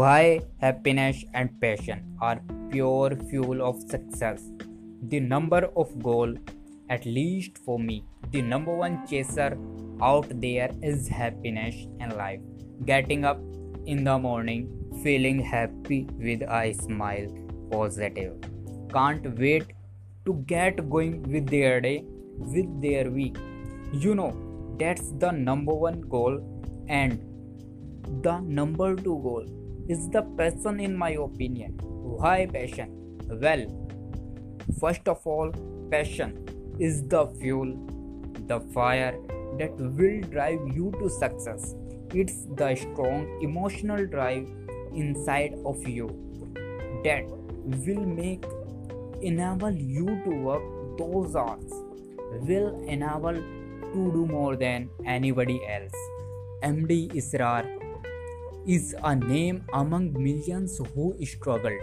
Why happiness and passion are pure fuel of success. The number of goal, at least for me, the number one chaser out there is happiness and life. Getting up in the morning, feeling happy with a smile, positive. Can't wait to get going with their day, with their week. You know, that's the number one goal and the number two goal is the passion in my opinion why passion well first of all passion is the fuel the fire that will drive you to success it's the strong emotional drive inside of you that will make enable you to work those hours will enable to do more than anybody else. MD Israr is a name among millions who struggled,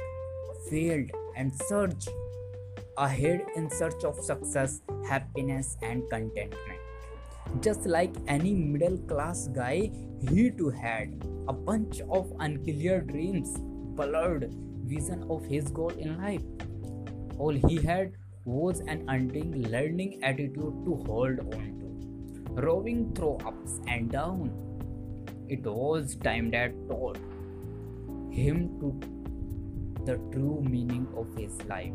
failed, and surged ahead in search of success, happiness, and contentment. Just like any middle class guy, he too had a bunch of unclear dreams, blurred vision of his goal in life. All he had was an unending learning attitude to hold on to, rowing through ups and downs. It was time that taught him to the true meaning of his life.